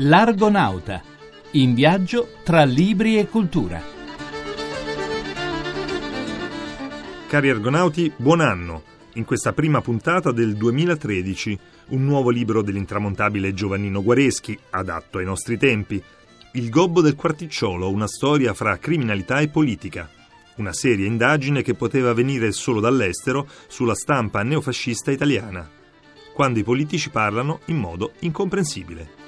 L'Argonauta, in viaggio tra libri e cultura. Cari argonauti, buon anno! In questa prima puntata del 2013, un nuovo libro dell'intramontabile Giovannino Guareschi, adatto ai nostri tempi. Il gobbo del quarticciolo, una storia fra criminalità e politica. Una seria indagine che poteva venire solo dall'estero sulla stampa neofascista italiana, quando i politici parlano in modo incomprensibile.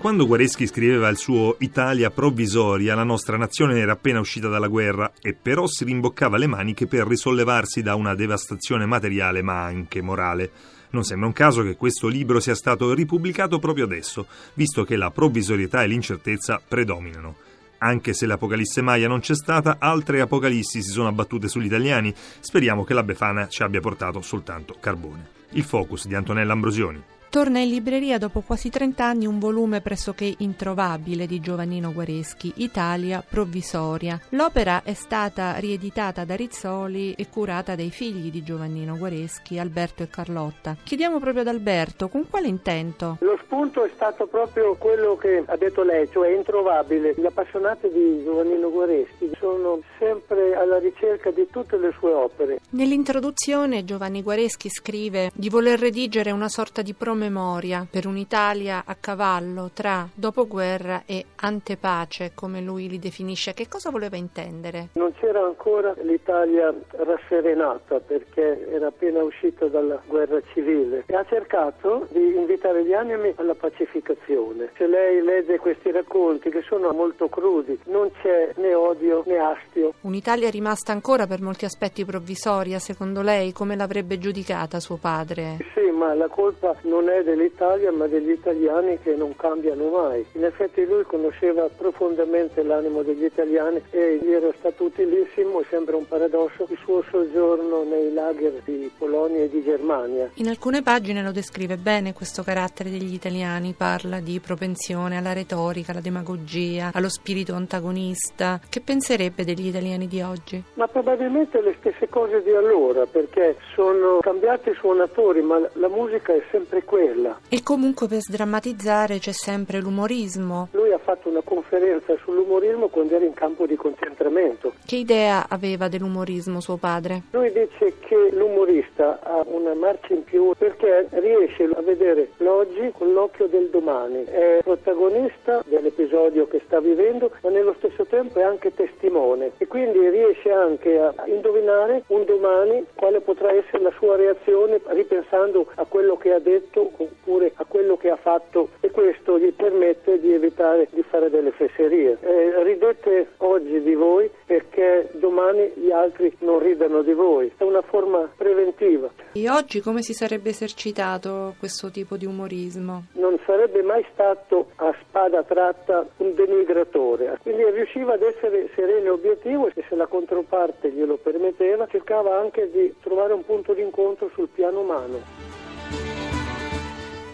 Quando Guareschi scriveva il suo Italia provvisoria, la nostra nazione era appena uscita dalla guerra e però si rimboccava le maniche per risollevarsi da una devastazione materiale ma anche morale. Non sembra un caso che questo libro sia stato ripubblicato proprio adesso, visto che la provvisorietà e l'incertezza predominano. Anche se l'Apocalisse Maia non c'è stata, altre Apocalissi si sono abbattute sugli italiani. Speriamo che la Befana ci abbia portato soltanto carbone. Il focus di Antonella Ambrosioni. Torna in libreria dopo quasi 30 anni un volume pressoché introvabile di Giovannino Guareschi, Italia provvisoria. L'opera è stata rieditata da Rizzoli e curata dai figli di Giovannino Guareschi, Alberto e Carlotta. Chiediamo proprio ad Alberto, con quale intento? Lo spunto è stato proprio quello che ha detto lei, cioè introvabile. Gli appassionati di Giovannino Guareschi sono sempre alla ricerca di tutte le sue opere. Nell'introduzione Giovanni Guareschi scrive di voler redigere una sorta di promessa memoria per un'Italia a cavallo tra dopoguerra e antepace, come lui li definisce. Che cosa voleva intendere? Non c'era ancora l'Italia rasserenata perché era appena uscita dalla guerra civile e ha cercato di invitare gli animi alla pacificazione. Se lei legge questi racconti che sono molto crudi, non c'è né odio né astio. Un'Italia rimasta ancora per molti aspetti provvisoria, secondo lei, come l'avrebbe giudicata suo padre? Sì, ma la colpa non è dell'Italia ma degli italiani che non cambiano mai. In effetti lui conosceva profondamente l'animo degli italiani e gli era stato utilissimo, sembra un paradosso, il suo soggiorno nei lager di Polonia e di Germania. In alcune pagine lo descrive bene questo carattere degli italiani, parla di propensione alla retorica, alla demagogia, allo spirito antagonista. Che penserebbe degli italiani di oggi? Ma probabilmente le stesse cose di allora, perché sono cambiati i suonatori, ma la musica è sempre quella. E comunque per sdrammatizzare c'è sempre l'umorismo. Lui ha fatto una conferenza sull'umorismo quando era in campo di concentramento. Che idea aveva dell'umorismo suo padre? Lui dice che l'umorista ha una marcia in più perché riesce a vedere l'oggi con l'occhio del domani. È protagonista dell'episodio che sta vivendo, ma nello stesso tempo è anche testimone e quindi riesce anche a indovinare un domani quale potrà essere la sua reazione ripensando a quello che ha detto oppure a quello che ha fatto e questo gli permette di evitare di fare delle fesserie. Eh, ridete oggi di voi perché domani gli altri non ridano di voi. È una forma preventiva. E oggi come si sarebbe esercitato questo tipo di umorismo? Non sarebbe mai stato a spada tratta un denigratore, quindi riusciva ad essere sereno e obiettivo e se la controparte glielo permetteva cercava anche di trovare un punto d'incontro sul piano umano.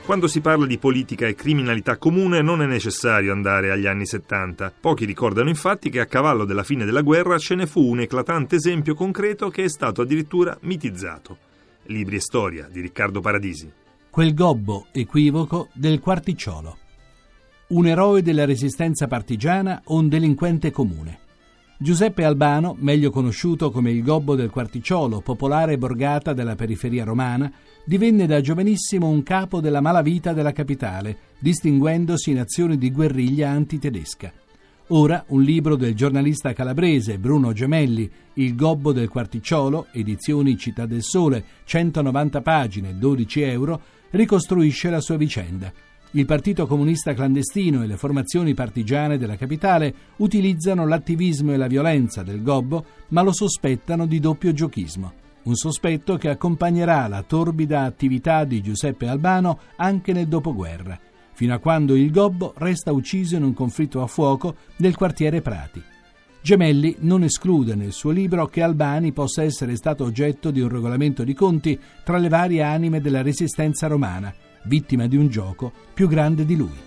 Quando si parla di politica e criminalità comune non è necessario andare agli anni 70. Pochi ricordano infatti che a cavallo della fine della guerra ce ne fu un eclatante esempio concreto che è stato addirittura mitizzato. Libri e storia di Riccardo Paradisi. Quel gobbo equivoco del quarticciolo. Un eroe della resistenza partigiana o un delinquente comune. Giuseppe Albano, meglio conosciuto come il gobbo del quarticciolo, popolare borgata della periferia romana, divenne da giovanissimo un capo della malavita della capitale, distinguendosi in azioni di guerriglia antitedesca. Ora un libro del giornalista calabrese Bruno Gemelli, Il gobbo del quarticciolo, edizioni Città del Sole, 190 pagine, 12 euro, ricostruisce la sua vicenda il Partito Comunista clandestino e le formazioni partigiane della capitale utilizzano l'attivismo e la violenza del Gobbo, ma lo sospettano di doppio giochismo. Un sospetto che accompagnerà la torbida attività di Giuseppe Albano anche nel dopoguerra, fino a quando il Gobbo resta ucciso in un conflitto a fuoco nel quartiere Prati. Gemelli non esclude nel suo libro che Albani possa essere stato oggetto di un regolamento di conti tra le varie anime della resistenza romana vittima di un gioco più grande di lui.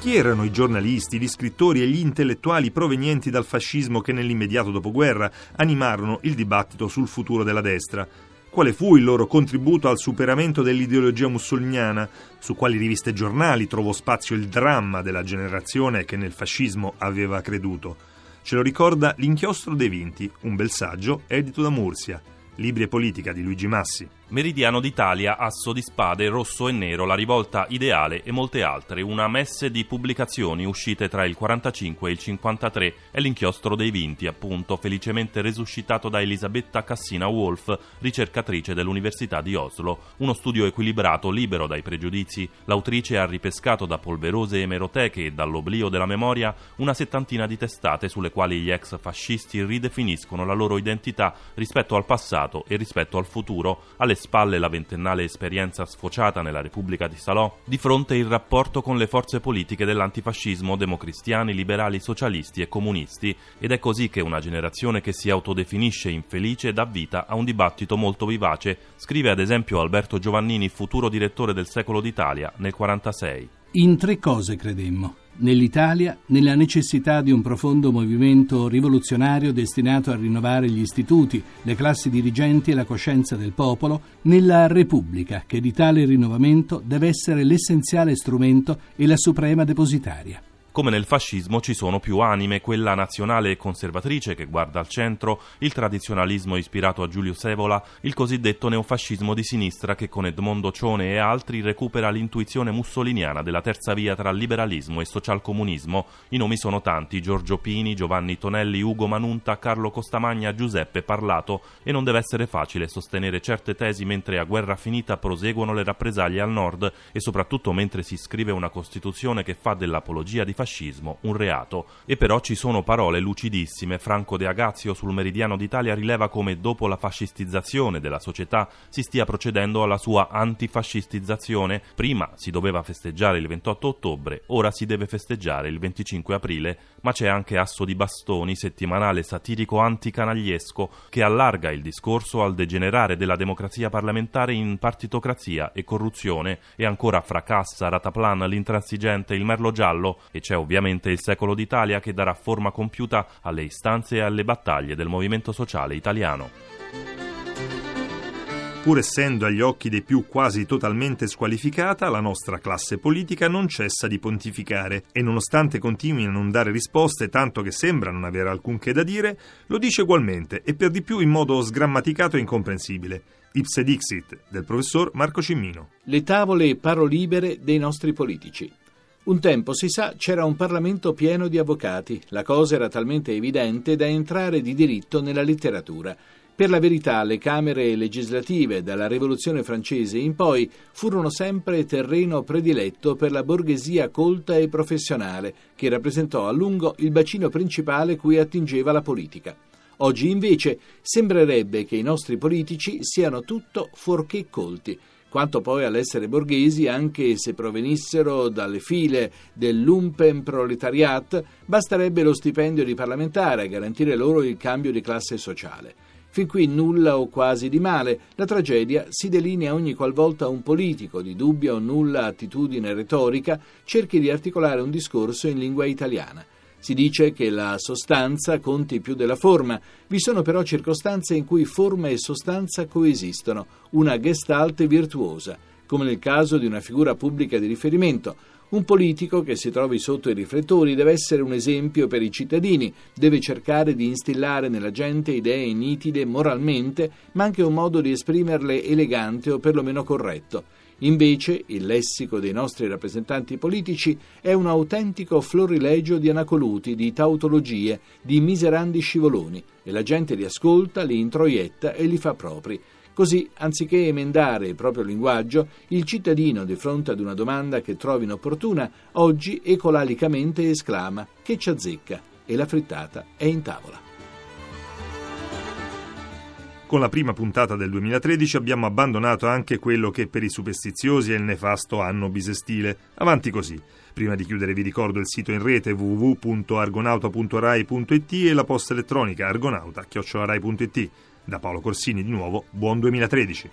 Chi erano i giornalisti, gli scrittori e gli intellettuali provenienti dal fascismo che nell'immediato dopoguerra animarono il dibattito sul futuro della destra? quale fu il loro contributo al superamento dell'ideologia mussoliniana, su quali riviste e giornali trovò spazio il dramma della generazione che nel fascismo aveva creduto. Ce lo ricorda L'inchiostro dei vinti, un bel saggio edito da Mursia, Libri e politica di Luigi Massi. Meridiano d'Italia, Asso di Spade, Rosso e Nero, La rivolta ideale e molte altre, una messe di pubblicazioni uscite tra il 45 e il 53 e l'inchiostro dei vinti, appunto, felicemente resuscitato da Elisabetta Cassina Wolf, ricercatrice dell'Università di Oslo. Uno studio equilibrato, libero dai pregiudizi. L'autrice ha ripescato da polverose emeroteche e dall'oblio della memoria una settantina di testate sulle quali gli ex fascisti ridefiniscono la loro identità rispetto al passato e rispetto al futuro, alle spalle la ventennale esperienza sfociata nella Repubblica di Salò, di fronte il rapporto con le forze politiche dell'antifascismo, democristiani, liberali, socialisti e comunisti, ed è così che una generazione che si autodefinisce infelice dà vita a un dibattito molto vivace, scrive ad esempio Alberto Giovannini, futuro direttore del Secolo d'Italia, nel 1946. In tre cose credemmo nell'Italia nella necessità di un profondo movimento rivoluzionario destinato a rinnovare gli istituti, le classi dirigenti e la coscienza del popolo, nella Repubblica che di tale rinnovamento deve essere l'essenziale strumento e la suprema depositaria. Come nel fascismo ci sono più anime, quella nazionale e conservatrice che guarda al centro, il tradizionalismo ispirato a Giulio Sevola, il cosiddetto neofascismo di sinistra che con Edmondo Cione e altri recupera l'intuizione mussoliniana della terza via tra liberalismo e socialcomunismo. I nomi sono tanti, Giorgio Pini, Giovanni Tonelli, Ugo Manunta, Carlo Costamagna, Giuseppe Parlato e non deve essere facile sostenere certe tesi mentre a guerra finita proseguono le rappresaglie al nord e soprattutto mentre si scrive una Costituzione che fa dell'apologia di fascismo un reato. E però ci sono parole lucidissime. Franco De Agazio sul Meridiano d'Italia rileva come dopo la fascistizzazione della società si stia procedendo alla sua antifascistizzazione. Prima si doveva festeggiare il 28 ottobre, ora si deve festeggiare il 25 aprile, ma c'è anche Asso di Bastoni, settimanale satirico anticanagliesco, che allarga il discorso al degenerare della democrazia parlamentare in partitocrazia e corruzione e ancora fracassa Rataplan, l'intransigente, il merlo giallo e c'è ovviamente il secolo d'Italia che darà forma compiuta alle istanze e alle battaglie del movimento sociale italiano. Pur essendo agli occhi dei più quasi totalmente squalificata, la nostra classe politica non cessa di pontificare e nonostante continui a non dare risposte, tanto che sembra non avere alcunché da dire, lo dice ugualmente e per di più in modo sgrammaticato e incomprensibile. Ipse dixit del professor Marco Cimmino. Le tavole parolibere dei nostri politici. Un tempo, si sa, c'era un Parlamento pieno di avvocati. La cosa era talmente evidente da entrare di diritto nella letteratura. Per la verità, le Camere legislative, dalla Rivoluzione francese in poi, furono sempre terreno prediletto per la borghesia colta e professionale, che rappresentò a lungo il bacino principale cui attingeva la politica. Oggi invece sembrerebbe che i nostri politici siano tutto fuorché colti quanto poi all'essere borghesi, anche se provenissero dalle file del proletariat, basterebbe lo stipendio di parlamentare a garantire loro il cambio di classe sociale. Fin qui nulla o quasi di male, la tragedia si delinea ogni qualvolta un politico di dubbia o nulla attitudine retorica cerchi di articolare un discorso in lingua italiana. Si dice che la sostanza conti più della forma, vi sono però circostanze in cui forma e sostanza coesistono, una gestalt virtuosa, come nel caso di una figura pubblica di riferimento. Un politico che si trovi sotto i riflettori deve essere un esempio per i cittadini, deve cercare di instillare nella gente idee nitide moralmente, ma anche un modo di esprimerle elegante o perlomeno corretto. Invece il lessico dei nostri rappresentanti politici è un autentico florilegio di anacoluti, di tautologie, di miserandi scivoloni e la gente li ascolta, li introietta e li fa propri. Così, anziché emendare il proprio linguaggio, il cittadino, di fronte ad una domanda che trovi inopportuna, oggi ecolalicamente esclama che ci azzecca e la frittata è in tavola. Con la prima puntata del 2013 abbiamo abbandonato anche quello che per i superstiziosi è il nefasto anno bisestile. Avanti così. Prima di chiudere vi ricordo il sito in rete www.argonauta.rai.it e la posta elettronica argonauta.rai.it. Da Paolo Corsini di nuovo, buon 2013.